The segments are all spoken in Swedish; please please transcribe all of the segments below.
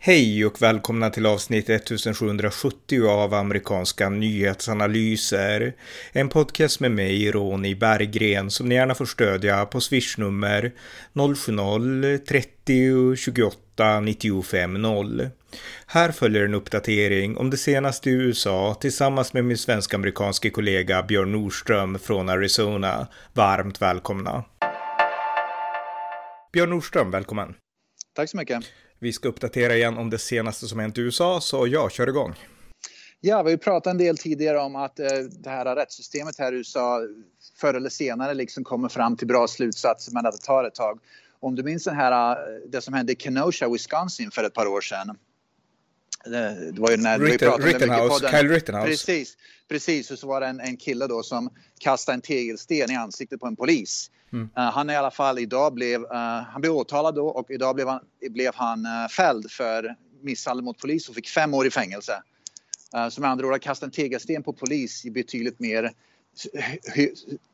Hej och välkomna till avsnitt 1770 av amerikanska nyhetsanalyser. En podcast med mig, Ronny Berggren, som ni gärna får stödja på swishnummer 070-30 28 95 0. Här följer en uppdatering om det senaste i USA tillsammans med min svensk-amerikanske kollega Björn Nordström från Arizona. Varmt välkomna! Björn Nordström, välkommen! Tack så mycket! Vi ska uppdatera igen om det senaste som hänt i USA, så ja, kör igång. Ja, vi har pratat en del tidigare om att eh, det här rättssystemet här i USA förr eller senare liksom kommer fram till bra slutsatser, men att det tar ett tag. Om du minns den här, eh, det som hände i Kenosha, Wisconsin för ett par år sedan. Det, var ju när Ritten, vi Rittenhouse, Kyle Rittenhouse. Precis, precis. Och så var det en, en kille då som kastade en tegelsten i ansiktet på en polis. Mm. Uh, han i alla fall idag blev, uh, han blev åtalad då och idag blev han, blev han uh, fälld för misshandel mot polis och fick fem år i fängelse. Uh, som med andra ord att kasta en tegelsten på polis i betydligt mer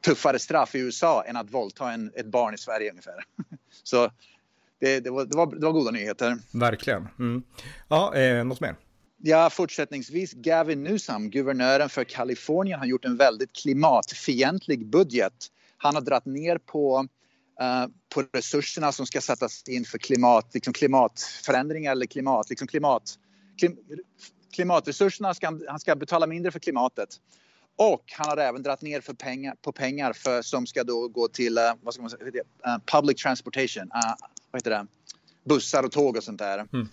tuffare straff i USA än att våldta en, ett barn i Sverige ungefär. Så det, det, var, det, var, det var goda nyheter. Verkligen. Mm. Ja, eh, något mer? Ja, fortsättningsvis Gavin Newsom, guvernören för Kalifornien, har gjort en väldigt klimatfientlig budget. Han har dragit ner på, uh, på resurserna som ska sättas in för klimat, liksom klimatförändringar eller klimat, liksom klimat, klim, klimatresurserna. Ska, han ska betala mindre för klimatet. Och han har även dragit ner för pengar, på pengar för, som ska då gå till uh, vad ska man säga, uh, public transportation. Uh, vad heter det? Bussar och tåg och sånt där. Mm.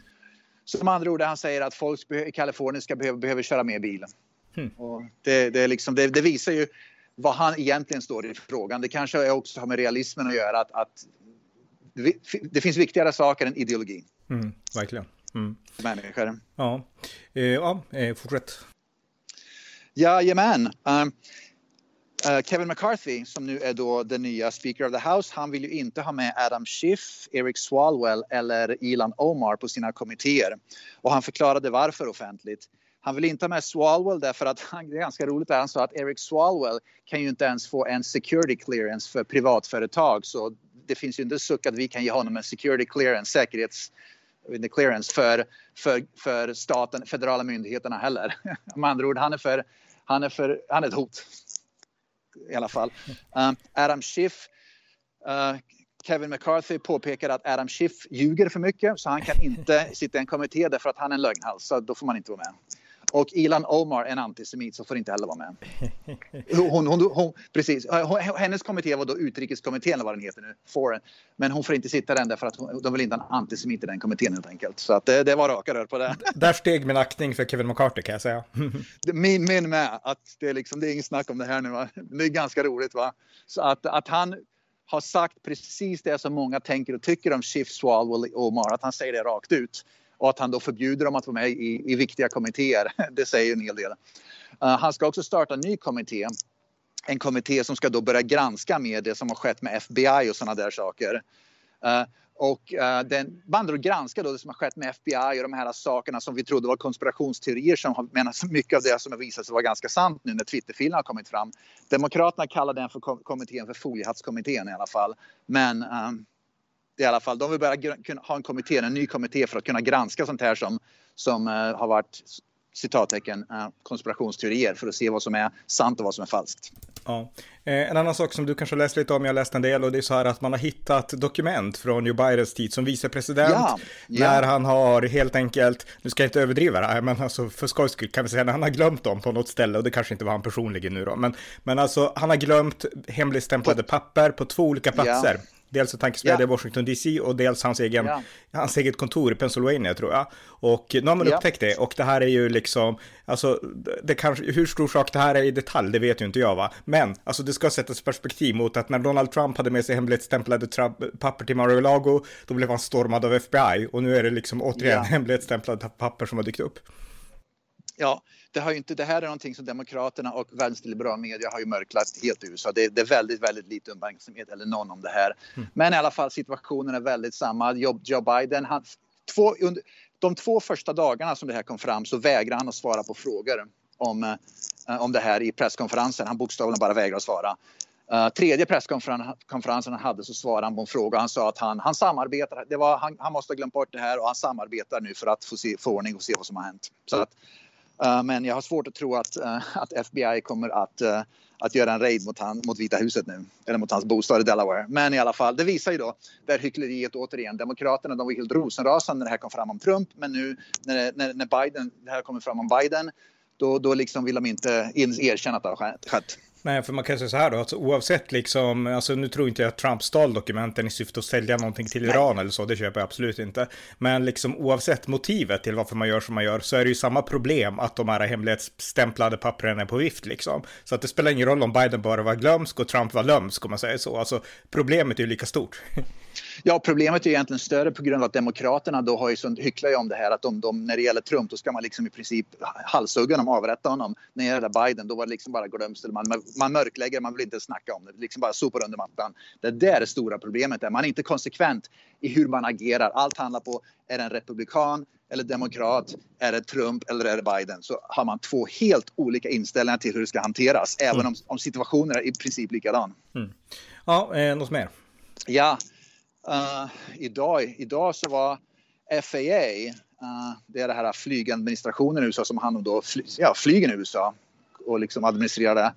Som andra ord, han säger att folk i Kalifornien ska behöva, behöver köra mer bil. Mm. Och det, det, liksom, det, det, visar ju vad han egentligen står i frågan. Det kanske också har med realismen att göra. Att, att det finns viktigare saker än ideologi. Mm, verkligen. Mm. Människor. Ja, eh, ja fortsätt. Jajamän. Um, uh, Kevin McCarthy, som nu är då den nya Speaker of the House, han vill ju inte ha med Adam Schiff, Eric Swalwell eller Ilan Omar på sina kommittéer. Och han förklarade varför offentligt. Han vill inte ha med Swalwell därför att han, det är ganska roligt han sa att Eric Swalwell kan ju inte ens få en security clearance för privatföretag så det finns ju inte suck att vi kan ge honom en security clearance, säkerhets clearance för, för, för staten, federala myndigheterna heller. Med andra ord, han är, för, han är, för, han är ett hot. I alla fall. Um, Adam Schiff uh, Kevin McCarthy påpekar att Adam Schiff ljuger för mycket så han kan inte sitta i en kommitté därför att han är en lögnhals. Så då får man inte vara med. Och Ilan Omar, en antisemit, så får inte heller vara med. Hon, hon, hon, precis. Hennes kommitté var då utrikeskommittén eller vad den heter nu, Foreign. Men hon får inte sitta där därför att hon, de vill inte ha en antisemit i den kommittén helt enkelt. Så att det, det var raka rör på det. Där steg min aktning för Kevin McCarthy kan jag säga. min, min med. Att det, är liksom, det är inget snack om det här nu. Va? Det är ganska roligt. va. Så att, att han har sagt precis det som många tänker och tycker om Schiff, Swalwell Omar. Att han säger det rakt ut och att han då förbjuder dem att vara med i, i viktiga kommittéer. Det säger en hel del. Uh, han ska också starta en ny kommitté. En kommitté som ska då börja granska med det som har skett med FBI och sådana där saker. Uh, och uh, den bandar och granskar då det som har skett med FBI och de här sakerna som vi trodde var konspirationsteorier som har, mycket av det som har visat sig vara ganska sant nu när Twitterfilen har kommit fram. Demokraterna kallar den för kommittén för foliehattskommittén i alla fall. Men um, i alla fall. De vill börja ha en kommitté, en ny kommitté för att kunna granska sånt här som, som uh, har varit citattecken uh, konspirationsteorier för att se vad som är sant och vad som är falskt. Ja. Eh, en annan sak som du kanske har läst lite om, jag har läst en del, och det är så här att man har hittat dokument från Joe Bidens tid som vicepresident, ja, ja. när han har helt enkelt, nu ska jag inte överdriva det här, men alltså för skojs skull kan vi säga när han har glömt dem på något ställe, och det kanske inte var han personligen nu då, men, men alltså han har glömt hemligstämplade papper på två olika platser. Ja. Dels ett tankesmedja i Washington DC och dels hans, egen, hans eget kontor i Pennsylvania tror jag. Och nu har man upptäckt det och det här är ju liksom, alltså det kanske, hur stor sak det här är i detalj, det vet ju inte jag va. Men alltså det ska sättas i perspektiv mot att när Donald Trump hade med sig hemlighetsstämplade papper till Mar-a-Lago, då blev han stormad av FBI och nu är det liksom återigen hemlighetsstämplade papper som har dykt upp. Ja, det, har inte, det här är någonting som Demokraterna och vänsterliberal media har ju mörklat helt i USA. Det, det, är väldigt, väldigt lite uppmärksamhet eller någon om det här. Mm. Men i alla fall situationen är väldigt samma. Joe, Joe Biden, han, två, under, de två första dagarna som det här kom fram så vägrar han att svara på frågor om, eh, om det här i presskonferensen. Han bokstavligen bara vägrar att svara. Uh, tredje presskonferensen han hade så svarade han på en fråga. Han sa att han, han samarbetar. Det var, han, han måste ha glömt bort det här och han samarbetar nu för att få, se, få ordning och se vad som har hänt. Så att, Eh, men jag har svårt att tro att, uh, att FBI kommer att, eh, att göra en raid mot, han, mot Vita huset nu. Eller mot hans bostad i Delaware. Men i alla fall, det visar ju då där hyckleriet återigen. Demokraterna de var helt rosenrasande när det här kom fram om Trump. Men nu när, när, när Biden, det här kommer fram om Biden då, då liksom vill de inte erkänna att det har skett. Nej, för man kan säga så här då, alltså, oavsett liksom, alltså nu tror inte jag att Trump stal dokumenten i syfte att sälja någonting till Iran Nej. eller så, det köper jag absolut inte. Men liksom oavsett motivet till varför man gör som man gör så är det ju samma problem att de här hemlighetsstämplade pappren är på vift liksom. Så att det spelar ingen roll om Biden bara var glömsk och Trump var lömsk om man säger så. Alltså problemet är ju lika stort. Ja, problemet är egentligen större på grund av att Demokraterna då har ju sånt hycklar ju om det här att de, de, när det gäller Trump då ska man liksom i princip halshugga honom, avrätta honom. När det gäller Biden då var det liksom bara glömsel, man, man mörklägger, man vill inte snacka om det, liksom bara sopar under mattan. Det där är det stora problemet, är. man är inte konsekvent i hur man agerar. Allt handlar på, är det en republikan eller demokrat, är det Trump eller är det Biden? Så har man två helt olika inställningar till hur det ska hanteras, mm. även om, om situationen är i princip likadan. Mm. Ja, eh, något mer? Ja, Uh, idag, idag så var FAA, uh, eh, det är det här flygadministrationen i USA som hand om då fly, ja, flygen i USA och liksom administrerade.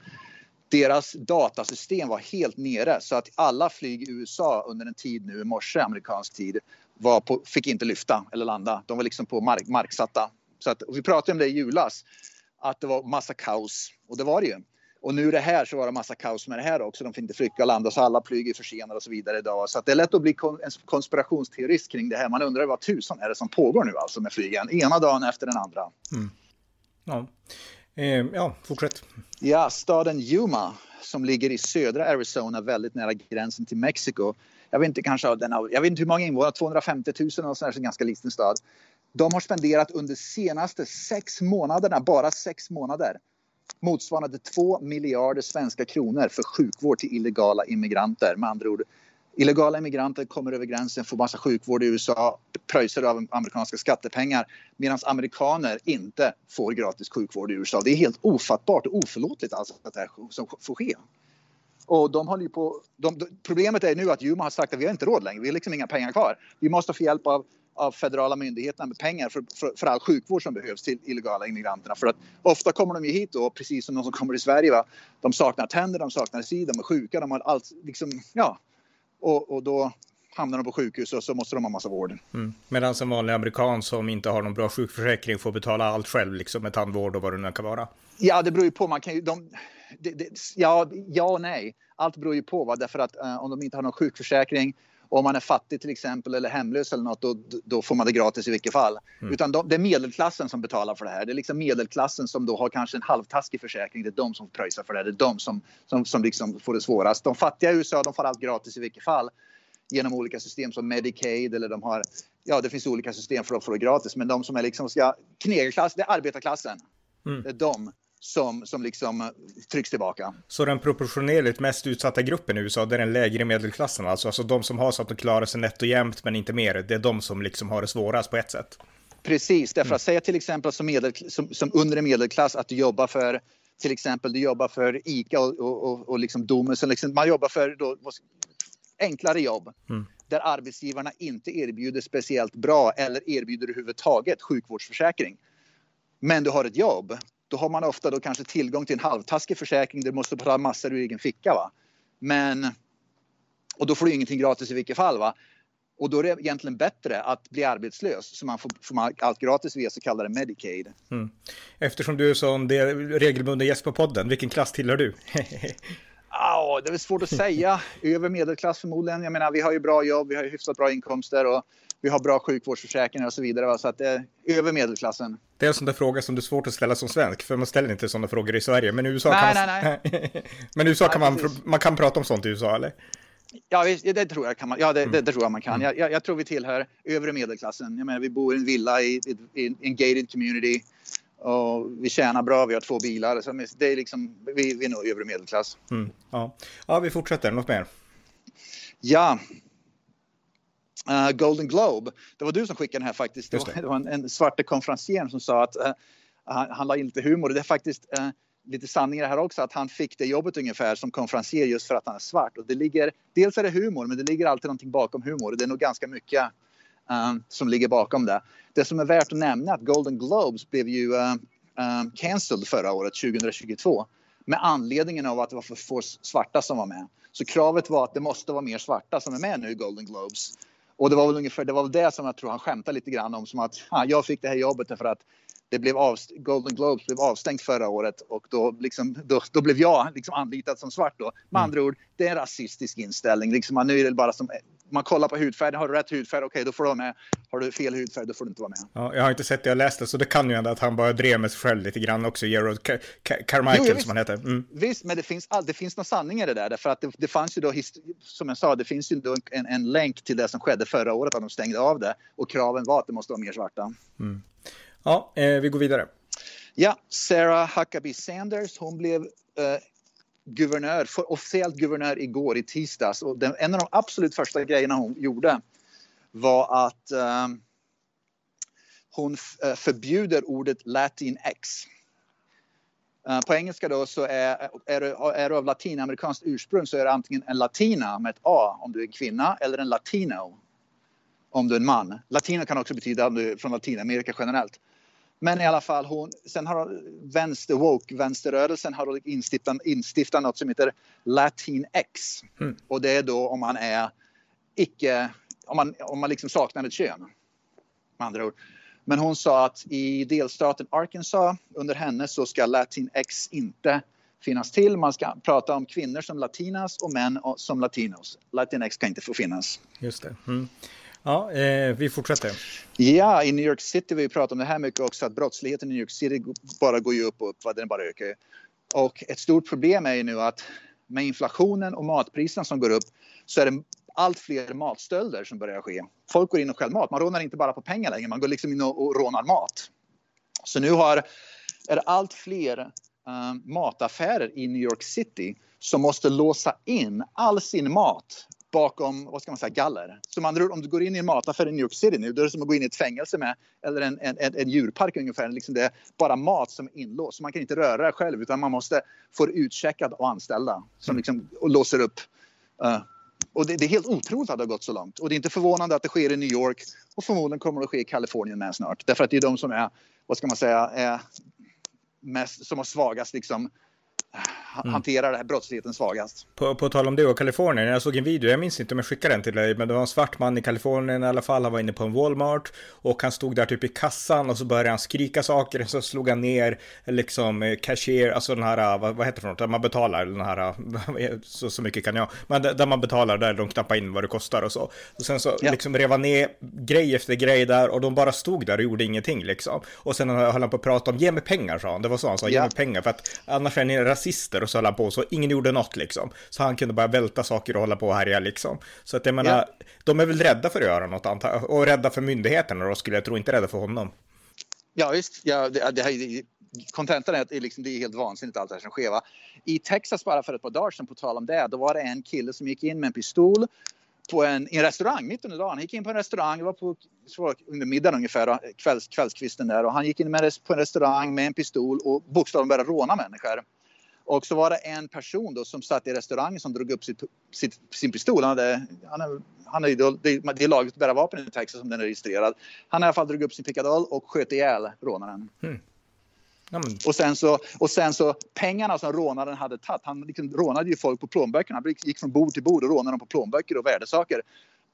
Deras datasystem var helt nere så att alla flyg i USA under en tid nu i morse, amerikansk tid, var på, fick inte lyfta eller landa. De var liksom på mark, marksatta. Så att, vi pratade om det i julas, att det var massa kaos och det var det ju. Och nu det här så var det massa kaos med det här också. De fick inte flyga och landa så alla flyg är försenade och så vidare idag. Så det är lätt att bli en konspirationsteorist kring det här. Man undrar vad tusan är det som pågår nu alltså med flygen. Ena dagen efter den andra. Mm. Ja. Eh, ja, fortsätt. Ja, staden Yuma som ligger i södra Arizona väldigt nära gränsen till Mexiko. Jag vet inte kanske den jag vet inte hur många invånare, 250 000 och så en ganska liten stad. De har spenderat under senaste sex månaderna, bara sex månader, motsvarande 2 miljarder svenska kronor för sjukvård till illegala immigranter. Med andra ord, illegala immigranter kommer över gränsen, får massa sjukvård i USA, pröjsade av amerikanska skattepengar medan amerikaner inte får gratis sjukvård i USA. Det är helt ofattbart och oförlåtligt alltså att det här som får ske. Och de håller på, de, problemet är nu att Juma har sagt att vi har inte råd längre, vi har liksom inga pengar kvar. Vi måste få hjälp av av federala myndigheterna med pengar för, för, för, all sjukvård som behövs till illegala immigranterna. För att ofta kommer de ju hit då, precis som de som kommer till Sverige. Va? De saknar tänder, de saknar sid, de är sjuka, de har allt liksom, ja. Och, och då hamnar de på sjukhus och så måste de ha massa vård. Mm. Medan en vanlig amerikan som inte har någon bra sjukförsäkring får betala allt själv, liksom med tandvård och vad det nu kan vara. Ja, det beror ju på. Man kan ju, de, det, det, ja, ja och nej. Allt beror ju på. Va? Därför att uh, om de inte har någon sjukförsäkring och om man är fattig till exempel eller hemlös eller något då, då får man det gratis i vilket fall. Mm. Utan de, det är medelklassen som betalar för det här. Det är liksom medelklassen som då har kanske en halvtaskig försäkring. Det är de som pröjsar för det här. Det är de som, som, som liksom får det svårast. De fattiga i USA de får allt gratis i vilket fall genom olika system som Medicaid eller de har Ja, det finns olika system för att få det gratis, men de som är liksom, ja, knegarklass, det är arbetarklassen. Mm. Det är de som, som liksom trycks tillbaka. Så den proportionerligt mest utsatta gruppen i USA, det är den lägre medelklassen alltså? Alltså de som har så att de klarar sig nätt och jämnt men inte mer, det är de som liksom har det svårast på ett sätt? Precis, därför att mm. säga till exempel som, medel, som, som under medelklass att du jobbar för till exempel du jobbar för ICA och, och, och, och liksom Domus, liksom, man jobbar för då, enklare jobb mm. där arbetsgivarna inte erbjuder speciellt bra eller erbjuder överhuvudtaget sjukvårdsförsäkring. Men du har ett jobb då har man ofta då kanske tillgång till en halvtaskig försäkring där du måste betala massor ur egen ficka. Va? Men, och då får du ingenting gratis i vilket fall. Va? Och då är det egentligen bättre att bli arbetslös så man får, får allt gratis via så kallade Medicaid. Mm. Eftersom du är sån regelbunden gäst på podden, vilken klass tillhör du? Ja, det är svårt att säga. Över medelklass förmodligen. Jag menar, vi har ju bra jobb, vi har hyfsat bra inkomster och vi har bra sjukvårdsförsäkringar och så vidare. Va? Så att det är över medelklassen. Det är en sån där fråga som det är svårt att ställa som svensk, för man ställer inte sådana frågor i Sverige. Men i USA nej, kan man... Nej, nej. Men USA nej, kan man, man kan prata om sånt i USA, eller? Ja, det tror jag, kan man, ja, det, mm. det, det tror jag man kan. Mm. Jag, jag, tror vi tillhör övre medelklassen. Jag menar, vi bor i en villa i, i, i en gated community. Och vi tjänar bra, vi har två bilar. Så det är liksom, vi, vi är nog övre medelklass. Mm, ja. ja, vi fortsätter. Något mer? Ja. Uh, Golden Globe, det var du som skickade den här faktiskt. Det. det. var en, en svarte konferencier som sa att uh, han, han la in lite humor. Det är faktiskt uh, lite sanningar här också att han fick det jobbet ungefär som konferencier just för att han är svart. Och det ligger, dels är det humor men det ligger alltid någonting bakom humor. Det är nog ganska mycket som ligger bakom det. Det som är värt att nämna är att Golden Globes blev ju cancelled förra året, 2022 med anledningen av att det var för få svarta som var med. Så kravet var att det måste vara mer svarta som är med nu i Golden Globes. Och det var väl ungefär det, var väl det som jag tror han skämtade lite grann om som att jag fick det här jobbet för att det blev av, Golden Globes blev avstängt förra året och då, liksom, då, då blev jag liksom anlitad som svart. Då. Med mm. andra ord, det är en rasistisk inställning. Liksom, nu är det bara som man kollar på hudfärg, har du rätt hudfärg, okej okay, då får du vara med. Har du fel hudfärg, då får du inte vara med. Ja, jag har inte sett det, jag läste så det kan ju hända att han bara drev med sig själv lite grann också, Gerard Carmichael jo, som han heter. Mm. Visst, men det finns, all, det finns någon sanning i det där, därför att det, det fanns ju då, som jag sa, det finns ju då en, en länk till det som skedde förra året, att de stängde av det och kraven var att det måste vara mer svarta. Mm. Ja, eh, vi går vidare. Ja, Sarah Huckabee Sanders, hon blev eh, guvernör, officiellt guvernör igår i tisdags. Och den, en av de absolut första grejerna hon gjorde var att eh, hon eh, förbjuder ordet latinx. Uh, eh, på engelska då så är, är, du, är du av latinamerikanskt ursprung så är det antingen en latina med ett A om du är en kvinna eller en latino om du är en man. Latino kan också betyda om du är från Latinamerika generellt. Men i alla fall, hon, sen har vänster woke, vänsterrörelsen har instiftat, instiftat något som heter Latinx. Mm. Och det är då om man är icke, om man, om man liksom saknar ett kön. Med andra ord. Men hon sa att i delstaten Arkansas under henne så ska Latinx inte finnas till. Man ska prata om kvinnor som latinas och män som latinos. Latinx kan inte få finnas. Just det. Mm. Ja, eh, vi fortsätter. Ja, i New York City, vi pratar om det här mycket också, att brottsligheten i New York City bara går ju upp och upp, den bara ökar. Och ett stort problem är ju nu att med inflationen och matpriserna som går upp så är det allt fler matstölder som börjar ske. Folk går in och stjäl mat. Man rånar inte bara på pengar längre, man går liksom in och, rånar mat. Så nu har, är det allt fler uh, mataffärer i New York City som måste låsa in all sin mat bakom vad ska man säga, galler. Så man, om du går in i en mataffär i New York City nu, då är det som att gå in i ett fängelse med, eller en, en, en djurpark ungefär. Liksom det är bara mat som är inlåst. Så man kan inte röra det själv utan man måste få det utcheckat av anställda som liksom, och låser upp. Uh, och det, det, är helt otroligt att det har gått så långt. Och det är inte förvånande att det sker i New York och förmodligen kommer det att ske i Kalifornien med snart. Därför att det är de som är, vad ska man säga, är mest, som har svagast liksom, mm. hanterar den här brottsligheten svagast. På, på tal om det och Kalifornien, jag såg en video, jag minns inte om jag skickade den till dig, men det var en svart man i Kalifornien i alla fall, han var inne på en Walmart och han stod där typ i kassan och så började han skrika saker, så slog han ner liksom eh, cashier, alltså den här, eh, vad, vad heter det för något, där man betalar, den här, eh, så, så mycket kan jag, men där man betalar, där de knappar in vad det kostar och så. Och sen så ja. liksom rev han ner grej efter grej där och de bara stod där och gjorde ingenting liksom. Och sen höll han på att prata om, ge mig pengar sa han, det var så han sa, ge mig pengar, för att annars är ni rasister och så höll han på så ingen gjorde något liksom. Så han kunde bara välta saker och hålla på och härja liksom. Så att jag menar, ja. de är väl rädda för att göra något antar Och rädda för myndigheterna då skulle jag tro, inte rädda för honom. Ja visst, ja, det, det här, kontentan är att det är, liksom, det är helt vansinnigt allt det här som sker. Va? I Texas bara för ett par dagar sedan, på tal om det, då var det en kille som gick in med en pistol på en, en restaurang mitt under dagen. Han gick in på en restaurang, det var på under middagen ungefär, kvälls, kvällskvisten där och han gick in med, på en restaurang med en pistol och bokstavligen började råna människor. Och så var det en person då som satt i restaurangen som drog upp sitt, sitt, sin pistol. Han hade, han är, han är, det, det är lagligt att bära vapen i Texas som den är registrerad. Han i alla fall drog upp sin pickadoll och sköt ihjäl rånaren. Mm. Och, sen så, och sen så pengarna som rånaren hade tagit, han liksom rånade ju folk på plånböckerna. Han gick från bord till bord och rånade dem på plånböcker och värdesaker.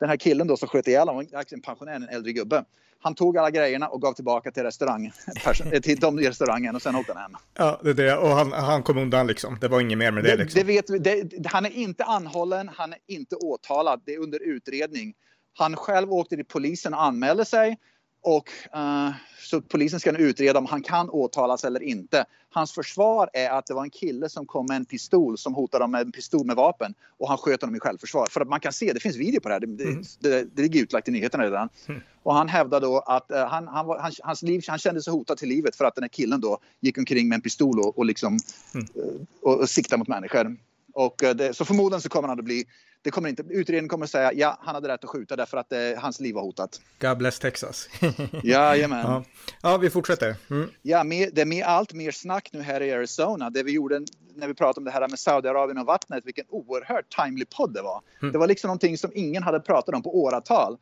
Den här killen då som sköt ihjäl honom, en pensionär, en äldre gubbe. Han tog alla grejerna och gav tillbaka till restaurang, till de i restaurangen och sen åkte han hem. Ja, det är det. Och han, han kom undan liksom. Det var inget mer med det. det, liksom. det vet det, han är inte anhållen, han är inte åtalad. Det är under utredning. Han själv åkte till polisen och anmälde sig. Och, uh, så polisen ska nu utreda om han kan åtalas eller inte. Hans försvar är att det var en kille som kom med en pistol som hotade dem med en pistol med vapen och han sköt honom i självförsvar. För att man kan se, det finns video på det här, det, mm. det, det ligger utlagt i nyheterna redan. Mm. Och han hävdar då att uh, han, han, var, han, hans liv, han kände sig hotad till livet för att den här killen då gick omkring med en pistol och, och liksom mm. uh, och, och siktade mot människor. Och det, så förmodligen så kommer han att bli det kommer inte, utredningen kommer att säga ja, han hade rätt att skjuta därför att eh, hans liv var hotat. God bless Texas. Jajamän. Ja. ja, vi fortsätter. Mm. Ja, med, det är med allt mer snack nu här i Arizona. Det vi gjorde när vi pratade om det här med Saudiarabien och vattnet, vilken oerhört timely podd det var. Mm. Det var liksom någonting som ingen hade pratat om på åratal.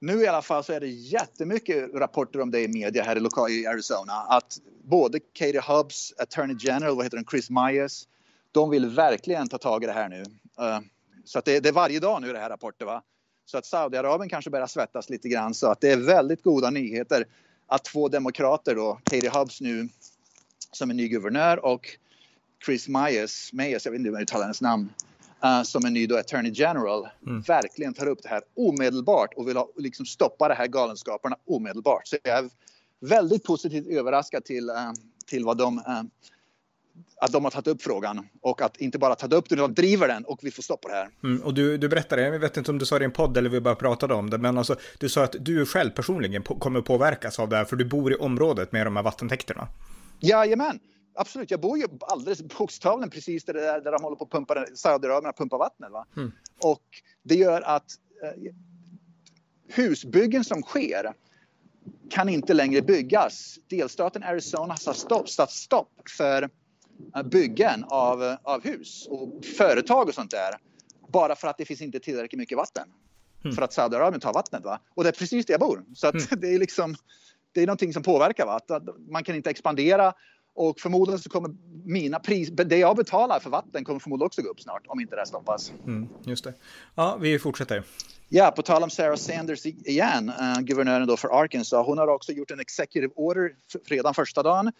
Nu i alla fall så är det jättemycket rapporter om det i media här i, lokal, i Arizona. Att både Katie Hubbs, Attorney General, vad heter den, Chris Myers, de vill verkligen ta tag i det här nu. Uh, så att det, det, är varje dag nu det här rapporter. Va? Så att Saudiarabien kanske börjar svettas lite grann. Så att det är väldigt goda nyheter att två demokrater då, Katie Hubbs nu som är ny guvernör och Chris Myers, Myers jag vet inte hur man uttalar hennes namn, uh, som är ny då Attorney General, mm. verkligen tar upp det här omedelbart och vill ha, liksom stoppa de här galenskaperna omedelbart. Så jag är väldigt positivt överraskad till, uh, till vad de uh, att de har tagit upp frågan och att inte bara tagit upp den utan driver den och vi får stopp på det här. Mm, och du, du berättade, jag vet inte om du sa det i en podd eller vi bara pratade om det, men alltså du sa att du själv personligen på, kommer påverkas av det här för du bor i området med de här vattentäkterna. Jajamän, absolut. Jag bor ju alldeles bokstavligen precis där, där de håller på att pumpa, Saudiarabien pumpar vattnet. Va? Mm. Och det gör att eh, husbyggen som sker kan inte längre byggas. Delstaten Arizona har stopp, satt stopp för byggen av, av hus och företag och sånt där. Bara för att det finns inte tillräckligt mycket vatten. Mm. För att Saudiarabien tar vattnet. Va? Och det är precis där jag bor. Så mm. det är liksom det är någonting som påverkar. Va? Att man kan inte expandera och förmodligen så kommer mina pris, det jag betalar för vatten kommer förmodligen också gå upp snart om inte det här stoppas. Mm, just det. Ja, vi fortsätter. Ja, på tal om Sarah Sanders igen, uh, guvernören då för Arkansas. Hon har också gjort en executive order redan första dagen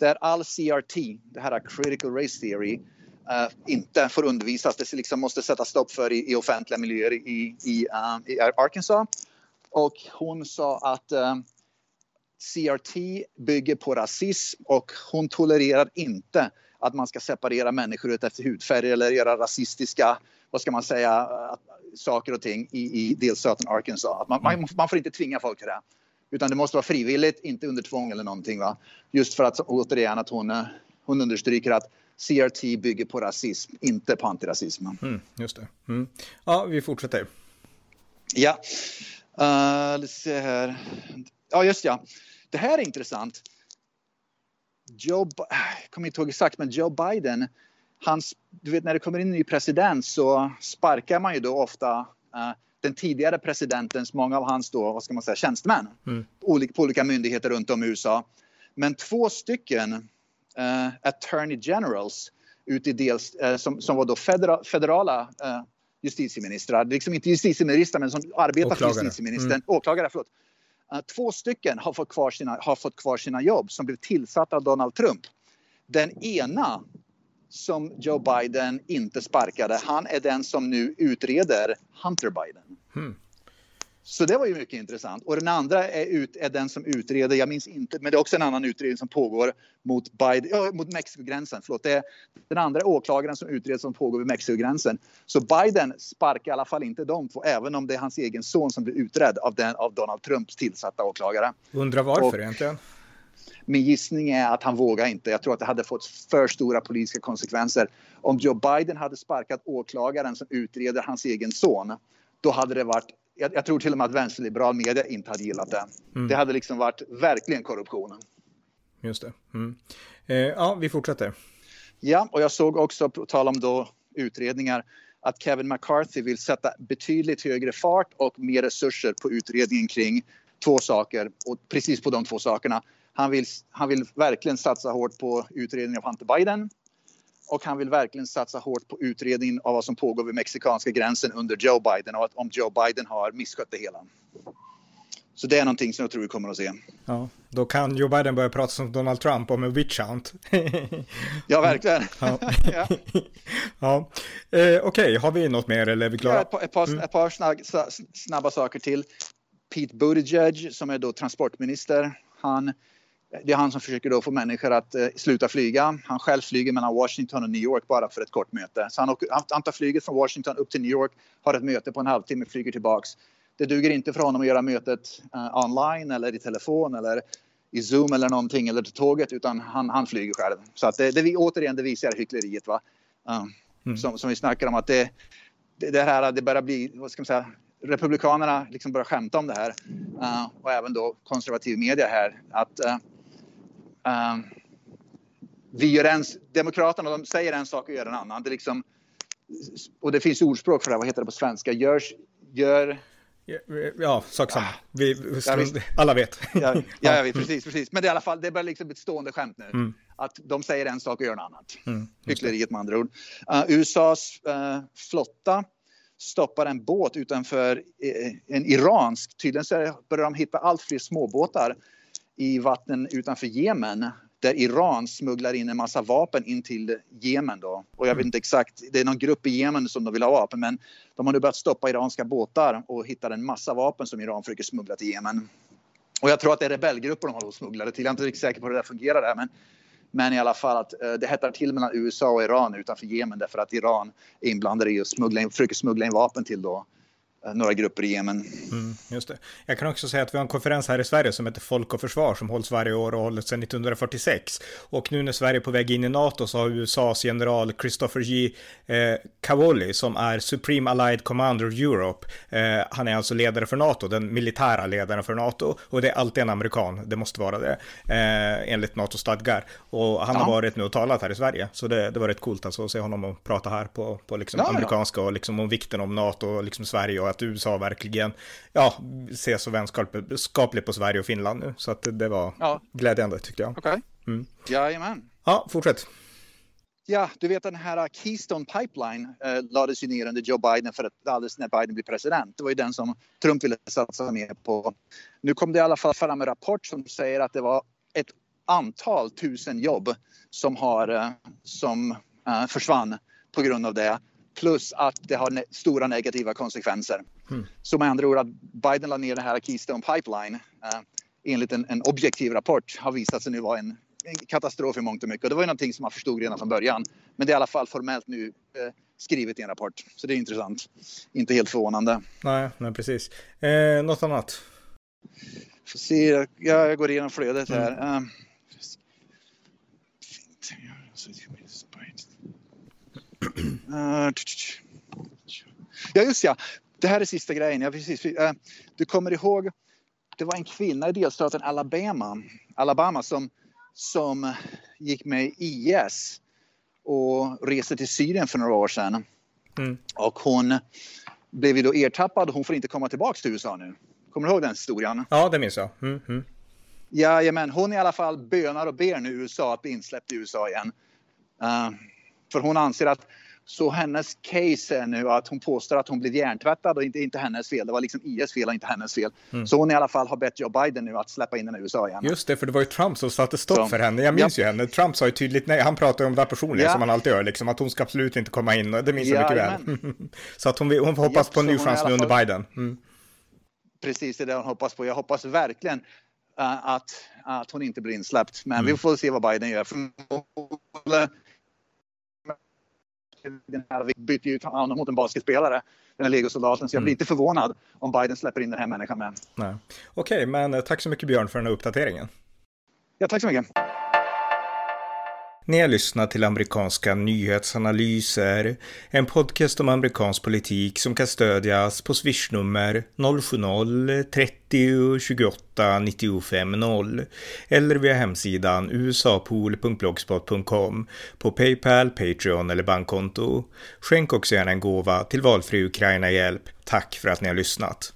där all CRT, det här critical race theory, uh, inte får undervisas. Det liksom måste sättas stopp för i, i offentliga miljöer i, i, uh, i, Arkansas. Och hon sa att eh, uh, CRT bygger på rasism och hon tolererar inte att man ska separera människor ut efter hudfärg eller göra rasistiska, vad ska man säga, saker och ting i, i delstaten Arkansas. Att man, man, man får inte tvinga folk till det. Utan det måste vara frivilligt, inte under tvång eller någonting. Va? Just för att återigen att hon, hon understryker att CRT bygger på rasism, inte på antirasism. Mm, just det. Mm. Ja, vi fortsätter. Ja, uh, låt se här. Ja, just ja. Det här är intressant. Joe, jag kommer inte ihåg exakt, men Joe Biden, hans, du vet när det kommer in en ny president så sparkar man ju då ofta uh, den tidigare presidentens, många av hans då, vad ska man säga, tjänstemän mm. på olika myndigheter runt om i USA. Men två stycken uh, attorney generals ute i dels, uh, som, som var då federa, federala uh, justitieministrar, liksom inte justitieministrar men som arbetar åklagare. för justitieministern, mm. åklagare, förlåt. Uh, två stycken har fått, kvar sina, har fått kvar sina jobb som blev tillsatta av Donald Trump. Den ena som Joe Biden inte sparkade. Han är den som nu utreder Hunter Biden. Hmm. Så det var ju mycket intressant. Och den andra är, ut, är den som utreder, jag minns inte, men det är också en annan utredning som pågår mot, Biden, ja, mot Mexikogränsen. Förlåt, det är den andra åklagaren som utreder som pågår vid Mexikogränsen. Så Biden sparkar i alla fall inte de två, även om det är hans egen son som blir utredd av, den, av Donald Trumps tillsatta åklagare. Undrar varför och, egentligen? Min gissning är att han vågar inte. Jag tror att det hade fått för stora politiska konsekvenser. Om Joe Biden hade sparkat åklagaren som utreder hans egen son, då hade det varit jag, jag tror till och med att vänsterliberal media inte hade gillat det. Mm. Det hade liksom varit verkligen korruption. Just det. Mm. Eh, ja, vi fortsätter. Ja, och jag såg också, på tal om då utredningar, att Kevin McCarthy vill sätta betydligt högre fart och mer resurser på utredningen kring två saker och precis på de två sakerna. Han vill, han vill verkligen satsa hårt på utredningen av Hunter Biden och han vill verkligen satsa hårt på utredningen av vad som pågår vid mexikanska gränsen under Joe Biden och att om Joe Biden har misskött det hela. Så det är någonting som jag tror vi kommer att se. Ja, då kan Joe Biden börja prata som Donald Trump om en witch hunt. ja, verkligen. ja. ja. ja. Eh, Okej, okay. har vi något mer eller är vi klara? Ja, ett par, ett par, mm. ett par snabba, snabba saker till. Pete Buttigieg som är då transportminister. Han det är han som försöker då få människor att eh, sluta flyga. Han själv flyger mellan Washington och New York bara för ett kort möte. Så han, åker, han tar flyget från Washington upp till New York, har ett möte på en halvtimme, flyger tillbaks. Det duger inte för honom att göra mötet uh, online eller i telefon eller i Zoom eller någonting eller till tåget utan han, han flyger själv. Så att det, det, återigen, det visar hyckleriet. Va? Uh, Mm. Som, som vi snackar om att det, det, det här det börjar bli, vad ska man säga, Republikanerna liksom börjar skämta om det här uh, och även då konservativ media här att uh, uh, vi gör en, Demokraterna de säger en sak och gör en annan. Det liksom, och det finns ordspråk för det, vad heter det på svenska? Görs, gör... Ja, sak samma. Vi, vi, alla vet. Ja, ja, jag vet, precis, precis. Men det är i alla fall, det börjar liksom ett stående skämt nu. Mm. Att de säger en sak och gör en annan. Mm, Hyckleriet med andra ord. Uh, USAs uh, flotta stoppar en båt utanför uh, en iransk, tydligen så börjar de hitta allt fler småbåtar i vattnen utanför Jemen där Iran smugglar in en massa vapen in till Jemen då. Och jag vet inte exakt, det är någon grupp i Jemen som de vill ha vapen men de har nu börjat stoppa iranska båtar och hittar en massa vapen som Iran försöker smuggla till Jemen. Och jag tror att det är rebellgrupper de har smugglat till. Jag är inte riktigt säker på hur det där fungerar där men men i alla fall att eh, det hettar till mellan USA och Iran utanför Jemen därför att Iran är inblandade i att smuggla in, försöker smuggla in vapen till då några grupper i Jemen. Mm, just det. Jag kan också säga att vi har en konferens här i Sverige som heter Folk och Försvar som hålls varje år och hållits sedan 1946. Och nu när Sverige är på väg in i NATO så har USAs general Christopher J. Eh, Cavoli som är Supreme Allied Commander of Europe. Eh, han är alltså ledare för NATO, den militära ledaren för NATO. Och det är alltid en amerikan, det måste vara det, eh, enligt NATO-stadgar. Och han ja. har varit nu och talat här i Sverige. Så det, det var rätt coolt alltså att se honom och prata här på, på liksom ja, amerikanska och liksom om vikten om NATO och liksom Sverige och att USA verkligen ja, ser så vänskapligt på Sverige och Finland nu. Så att det var ja. glädjande tyckte jag. Okej. Okay. Mm. Jajamän. Ja, fortsätt. Ja, du vet den här Keystone Pipeline eh, lades ju ner under Joe Biden för att alldeles när Biden blev president. Det var ju den som Trump ville satsa mer på. Nu kom det i alla fall fram en rapport som säger att det var ett antal tusen jobb som, har, eh, som eh, försvann på grund av det. Plus att det har ne stora negativa konsekvenser. Mm. Så med andra ord att Biden la ner det här Keystone Pipeline uh, enligt en, en, objektiv rapport har visat sig nu vara en, en katastrof i mångt och mycket. Och det var ju någonting som man förstod redan från början. Men det är i alla fall formellt nu uh, skrivet i en rapport. Så det är intressant. Inte helt förvånande. Nej, nej precis. Eh, något annat? Får se, jag, går igenom flödet här. Mm. Uh, ja, just ja. Det här är sista grejen. Ja, precis. Uh, du kommer ihåg, det var en kvinna i delstaten Alabama, Alabama som, som gick med i IS och reste till Syrien för några år sedan. Mm. Och hon blev ju då ertappad och hon får inte komma tillbaka till USA nu. Kommer du ihåg den historien? Ja, det minns jag. Mm, mm. Jajamän, hon i alla fall bönar och ber nu USA att bli insläppt i USA igen. Uh, för hon anser att så hennes case är nu att hon påstår att hon blev hjärntvättad och inte, inte hennes fel. Det var liksom IS fel och inte hennes fel. Mm. Så hon i alla fall har bett Joe Biden nu att släppa in henne i USA igen. Just det, för det var ju Trump som satte stopp så. för henne. Jag minns ja. ju henne. Trump sa ju tydligt nej. Han pratar ju om det här personligen ja. som han alltid gör, liksom att hon ska absolut inte komma in. Det minns jag ja, mycket väl. så att hon, hon hoppas ja, på en ny chans nu under Biden. Mm. Precis, det är det hon hoppas på. Jag hoppas verkligen uh, att, att hon inte blir insläppt. Men mm. vi får se vad Biden gör den här, vi bytte ju honom mot en basketspelare, den här legosoldaten, så jag blir mm. inte förvånad om Biden släpper in den här människan med. Okej, okay, men eh, tack så mycket Björn för den här uppdateringen. Ja, tack så mycket. Ni har lyssnat till amerikanska nyhetsanalyser, en podcast om amerikansk politik som kan stödjas på swishnummer 070-30 28 95 0 eller via hemsidan usapool.blogspot.com på Paypal, Patreon eller bankkonto. Skänk också gärna en gåva till valfri Ukraina-hjälp. Tack för att ni har lyssnat.